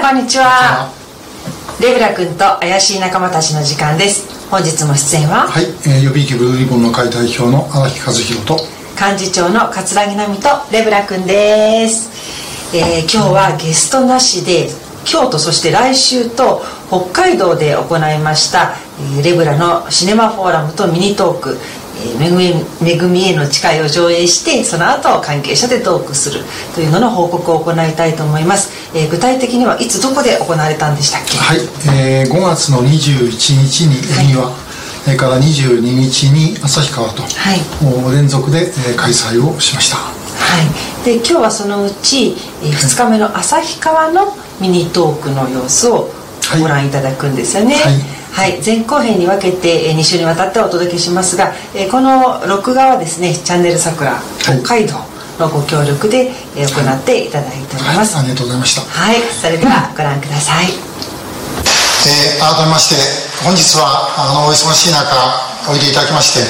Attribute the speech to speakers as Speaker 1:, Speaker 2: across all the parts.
Speaker 1: こんにちは。レブラ君と怪しい仲間たちの時間です。本日も出演は？
Speaker 2: はい、えー、予備役ブルーリボンの会代表の荒木和弘と。
Speaker 1: 幹事長の桂木奈美とレブラ君です、えー今日はゲストなしで京都そして来週と北海道で行いました、えーレブラのシネマフォーラムとミニトークえーめぐみめぐみへの誓いを上映してその後関係者でトークするというのの報告を行いたいと思います、えー具体的にはいつどこで行われたんでしたっけ？
Speaker 2: はい、えー、5月の21日に恵庭、それから22日に旭川と、
Speaker 1: はい。
Speaker 2: もう連続で、えー開催をしました。
Speaker 1: はい、で今日はそのうち、え2日目の旭川のミニトークの様子を
Speaker 2: はい。
Speaker 1: ご覧いただくんですよね。
Speaker 2: はい
Speaker 1: はい、前後編に分けて2週にわたってお届けしますが、えーこの録画はですねチャンネル桜北海道のご協力で、えー行っていただいており
Speaker 2: はい、
Speaker 1: ます
Speaker 2: ありがとうございました。
Speaker 1: はい、それではご覧ください。
Speaker 2: えー改めまして本日はあのお忙しい中おいでいただきまして、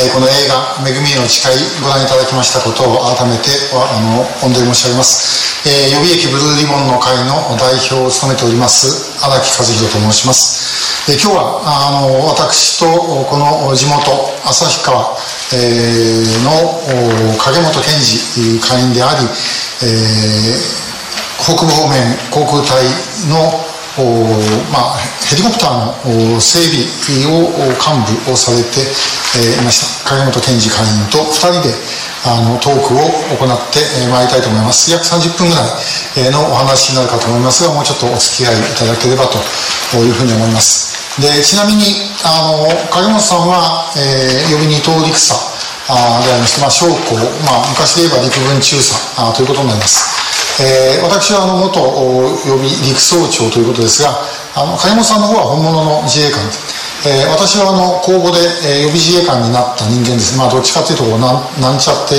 Speaker 2: えーこの映画「めぐみへの誓い」ご覧いただきましたことを改めてはあの御礼申し上げます、えー予備役ブルーリボンの会の代表を務めております荒木和弘と申します、えー今日はあの私とこの地元旭川、えーの影本健二会員であり、えー北部方面航空隊のおまあ、ヘリコプターのお整備をお幹部をされて、えーいました。影本健二会員と2人であのトークを行ってえーまいりたいと思います。約30分ぐらいえーのお話になるかと思いますがもうちょっとお付き合いいただければというふうに思います。でちなみにあの影本さんは、えー、予備二等陸佐あでありまして、まあ、将校、まあ、昔で言えば陸軍中佐あということになります。えー私はあの元お予備陸曹長ということですがあの金本さんの方は本物の自衛官、えー私はあの公募で、えー予備自衛官になった人間です。まあどっちかというとこうなんなんちゃって、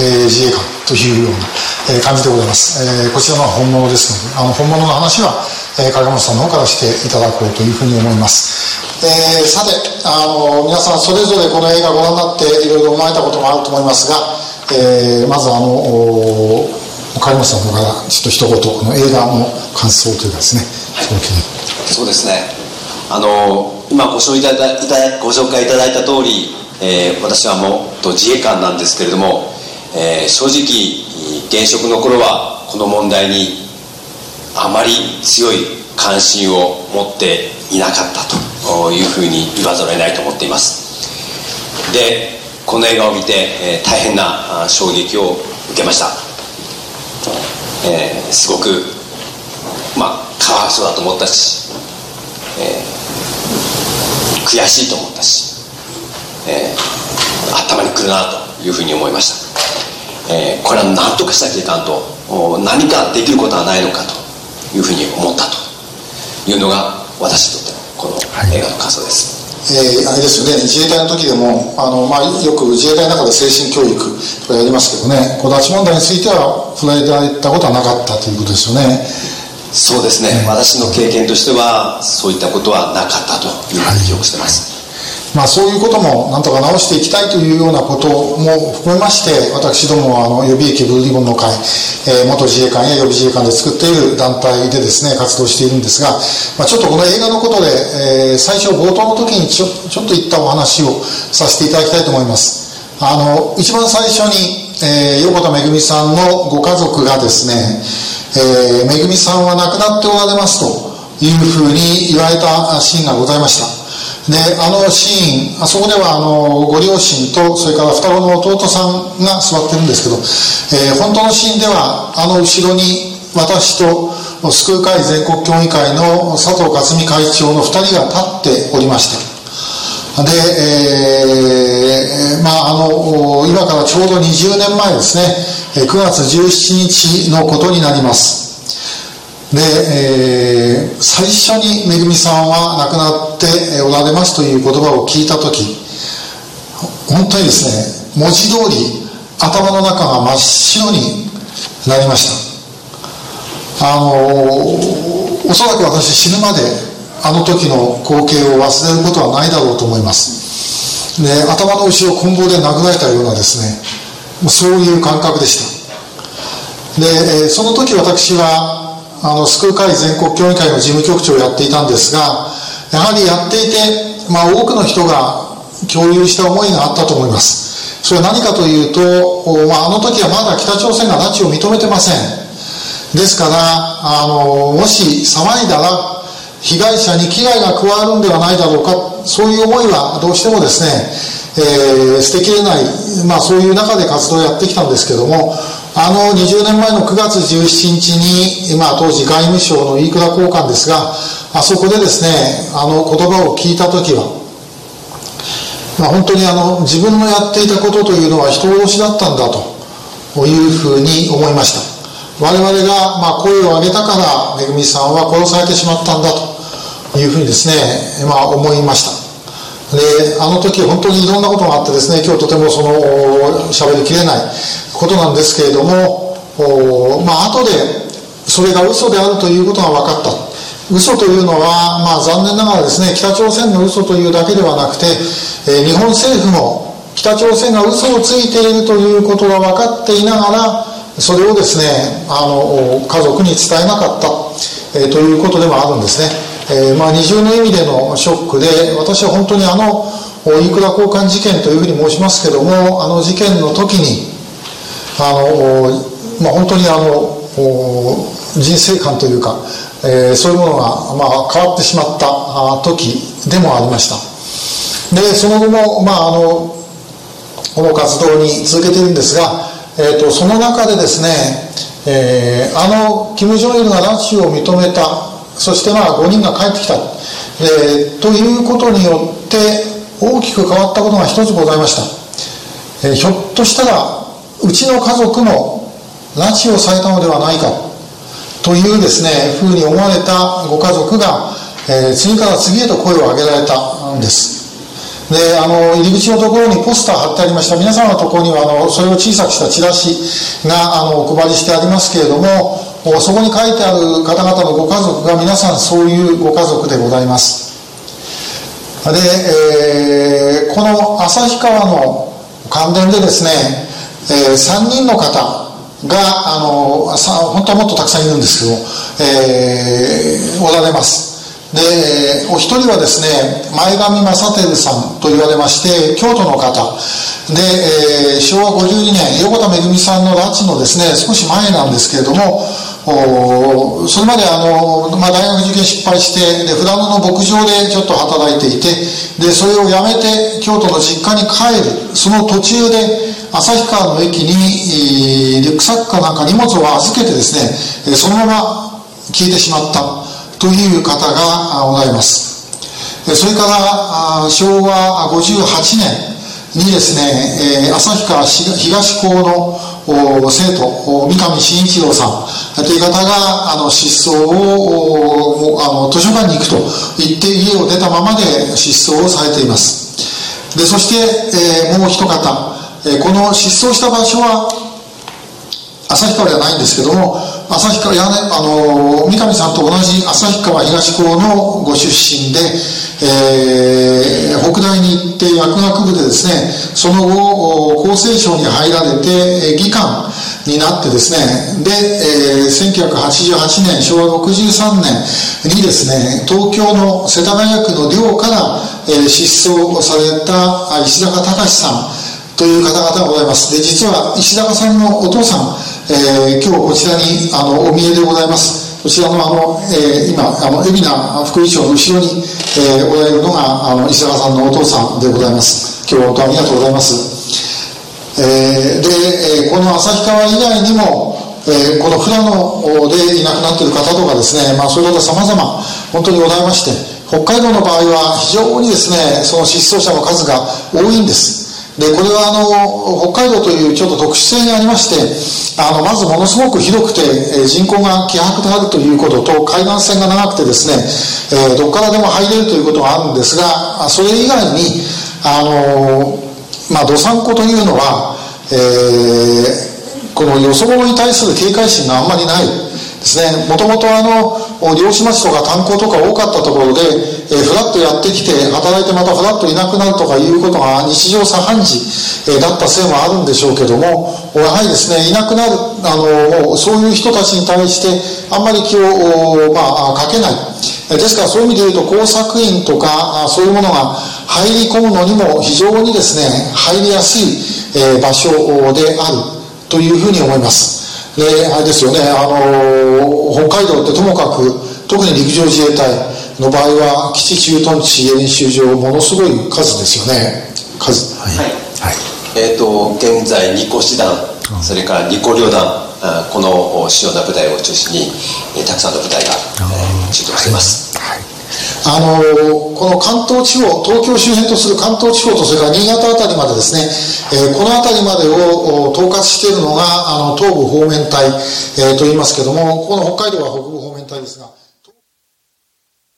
Speaker 2: えー自衛官というような、えー感じでございます、えーこちらのは本物ですのであの本物の話は、えー影本さんの方からしていただこうというふうに思います。えーさてあの皆さんそれぞれこの映画ご覧になっていろいろ思われたこともあると思いますが、えーまずあのお岡山さんの方からちょっと一言この映画の感想というかですねその気に。
Speaker 3: そうですね。あの今ご紹介いただいたご紹介いただいた通り、えー私はもっと自衛官なんですけれども、えー正直現職の頃はこの問題にあまり強い関心を持っていなかったというふうに言わざるを得ないと思っています。でこの映画を見て、えー大変な衝撃を受けました、えーすごくまあかわいそうだと思ったし、えー悔しいと思ったし、えー頭にくるなというふうに思いました、えーこれは何とかしなきゃいかんと何かできることはないのかと。いうふうに思ったというのが私にとってのこの映画の感想です、
Speaker 2: えーあれですよね。自衛隊の時でもあの、まあ、よく自衛隊の中で精神教育とかやりますけどね。こう拉致問題については触れられたことはなかったということですよね。
Speaker 3: そうですね、私の経験としてはそういったことはなかったというふうに記憶してます、
Speaker 2: まあ、そういうこともなんとか直していきたいというようなことも含めまして私どもはあの予備役ブルーリボンの会、えー元自衛官や予備自衛官で作っている団体でですね活動しているんですが、まあ、ちょっとこの映画のことで、えー最初冒頭の時にちょちょっと言ったお話をさせていただきたいと思います。あの一番最初に、えー横田めぐみさんのご家族がですね、えーめぐみさんは亡くなっておられますというふうに言われたシーンがございました。であのシーンあそこではあのご両親とそれから双子の弟さんが座ってるんですけど、えー本当のシーンではあの後ろに私と救う会全国協議会の佐藤克美会長の2人が立っておりましたで、えーまあ、あの今からちょうど20年前ですね9月17日のことになります。で、えー最初にめぐみさんは亡くなっておられますという言葉を聞いた時本当にですね文字通り頭の中が真っ白になりました。あのおそらく私死ぬまであの時の光景を忘れることはないだろうと思います。で頭の後ろ棍棒で殴られたようなですねそういう感覚でした。で、えーその時私はあの救う会全国協議会の事務局長をやっていたんですがやはりやっていて、まあ、多くの人が共有した思いがあったと思います。それは何かというと、まあ、あの時はまだ北朝鮮が拉致を認めてません。ですからあのもし騒いだら被害者に危害が加わるんではないだろうかそういう思いはどうしてもですね、えー、捨てきれない、まあ、そういう中で活動をやってきたんですけどもあの20年前の9月17日に、まあ、当時外務省の飯倉高官ですがあそこでですねあの言葉を聞いた時は、まあ、本当にあの自分のやっていたことというのは人殺しだったんだというふうに思いました。我々がまあ声を上げたからめぐみさんは殺されてしまったんだというふうにですね、まあ、思いました。であの時本当にいろんなことがあってですね今日とてもその喋りきれないことなんですけれどもまあ後でそれが嘘であるということが分かった。嘘というのは、まあ、残念ながらですね北朝鮮の嘘というだけではなくて、えー、日本政府も北朝鮮が嘘をついているということが分かっていながらそれをですねあの家族に伝えなかった、えー、ということでもあるんですね。えー、まあ、二重の意味でのショックで私は本当にあの飯倉交換事件というふうに申しますけどもあの事件の時にあの、まあ、本当にあの人生観というか、えー、そういうものが、まあ、変わってしまった時でもありました。でその後も、まあ、あのこの活動に続けているんですが、えーと、その中でですね、えー、あのキム・ジョンイルが拉致を認めたそしてまあ5人が帰ってきた、えー、ということによって大きく変わったことが一つございました、えー、ひょっとしたらうちの家族も拉致をされたのではないか。というですねふうに思われたご家族が、えー、次から次へと声を上げられたんです。であの入り口のところにポスター貼ってありました。皆様のところにはあのそれを小さくしたチラシがあのお配りしてありますけれどもそこに書いてある方々のご家族が皆さんそういうご家族でございます。で、えー、この旭川の関連でですね、えー、3人の方があのさ本当はもっとたくさんいるんですけど、えー、おられます。でお一人はですね前上正輝さんと言われまして京都の方。で、えー、昭和52年横田めぐみさんの拉致のですね少し前なんですけれどもそれまであの、まあ、大学受験失敗してで富良野の牧場でちょっと働いていてでそれを辞めて京都の実家に帰る。その途中で旭川の駅にリュックサックかなんか荷物を預けてですねそのまま消えてしまった。という方がおられます。それから昭和58年にですね旭川東高の生徒三上慎一郎さんという方があの失踪をあの図書館に行くと言って家を出たままで失踪をされています。でそして、えー、もう一方、えー、この失踪した場所は旭川ではないんですけども旭川屋根あの三上さんと同じ旭川東高のご出身で、えー、北大に行って薬学部でですねその後厚生省に入られて技官になってですねで、えー、1988年昭和63年にですね東京の世田谷区の寮から、えー、失踪された石坂隆さんという方々がございます。で実は石坂さんのお父さんえー、今日こちらにあのお見えでございます。こちらのあの、えー、今あの海老名副議長の後ろに、えー、おられるのがあの石坂さんのお父さんでございます。今日は本当ありがとうございます、えー、で、えー、この旭川以外にもえー、この富良野でいなくなっている方とかですね、まあ、そういう方様々本当にございまして北海道の場合は非常にですねその失踪者の数が多いんです。でこれはあの北海道というちょっと特殊性がありましてあのまずものすごく広くて、え人口が希薄であるということと海岸線が長くてですね、えー、どこからでも入れるということがあるんですがそれ以外にあの、まあ、どさんこというのは、えー、このよそ者に対する警戒心があんまりないですね。もともとあの漁師町とか炭鉱とか多かったところで、えフラッとやってきて働いてまたフラッといなくなるとかいうことが日常茶飯事、えだったせいもあるんでしょうけどもやはりですねいなくなるあのそういう人たちに対してあんまり気を、まあ、かけない。ですからそういう意味で言うと工作員とかそういうものが入り込むのにも非常にですね入りやすい、え場所であるというふうに思います。であれですよね。あの北海道ってともかく特に陸上自衛隊の場合は基地駐屯地演習場ものすごい数ですよね。数。
Speaker 3: はい、はい、えっ、ー、と現在2個師団それから2個旅団この主要な部隊を中心にたくさんの部隊が駐屯しています、はい
Speaker 2: あのこの関東地方、東京周辺とする関東地方と、それから新潟辺りまでですね、えー、この辺りまでを統括しているのが、あの東部方面隊、えー、と言いますけども、この北海道は北部方面隊ですが。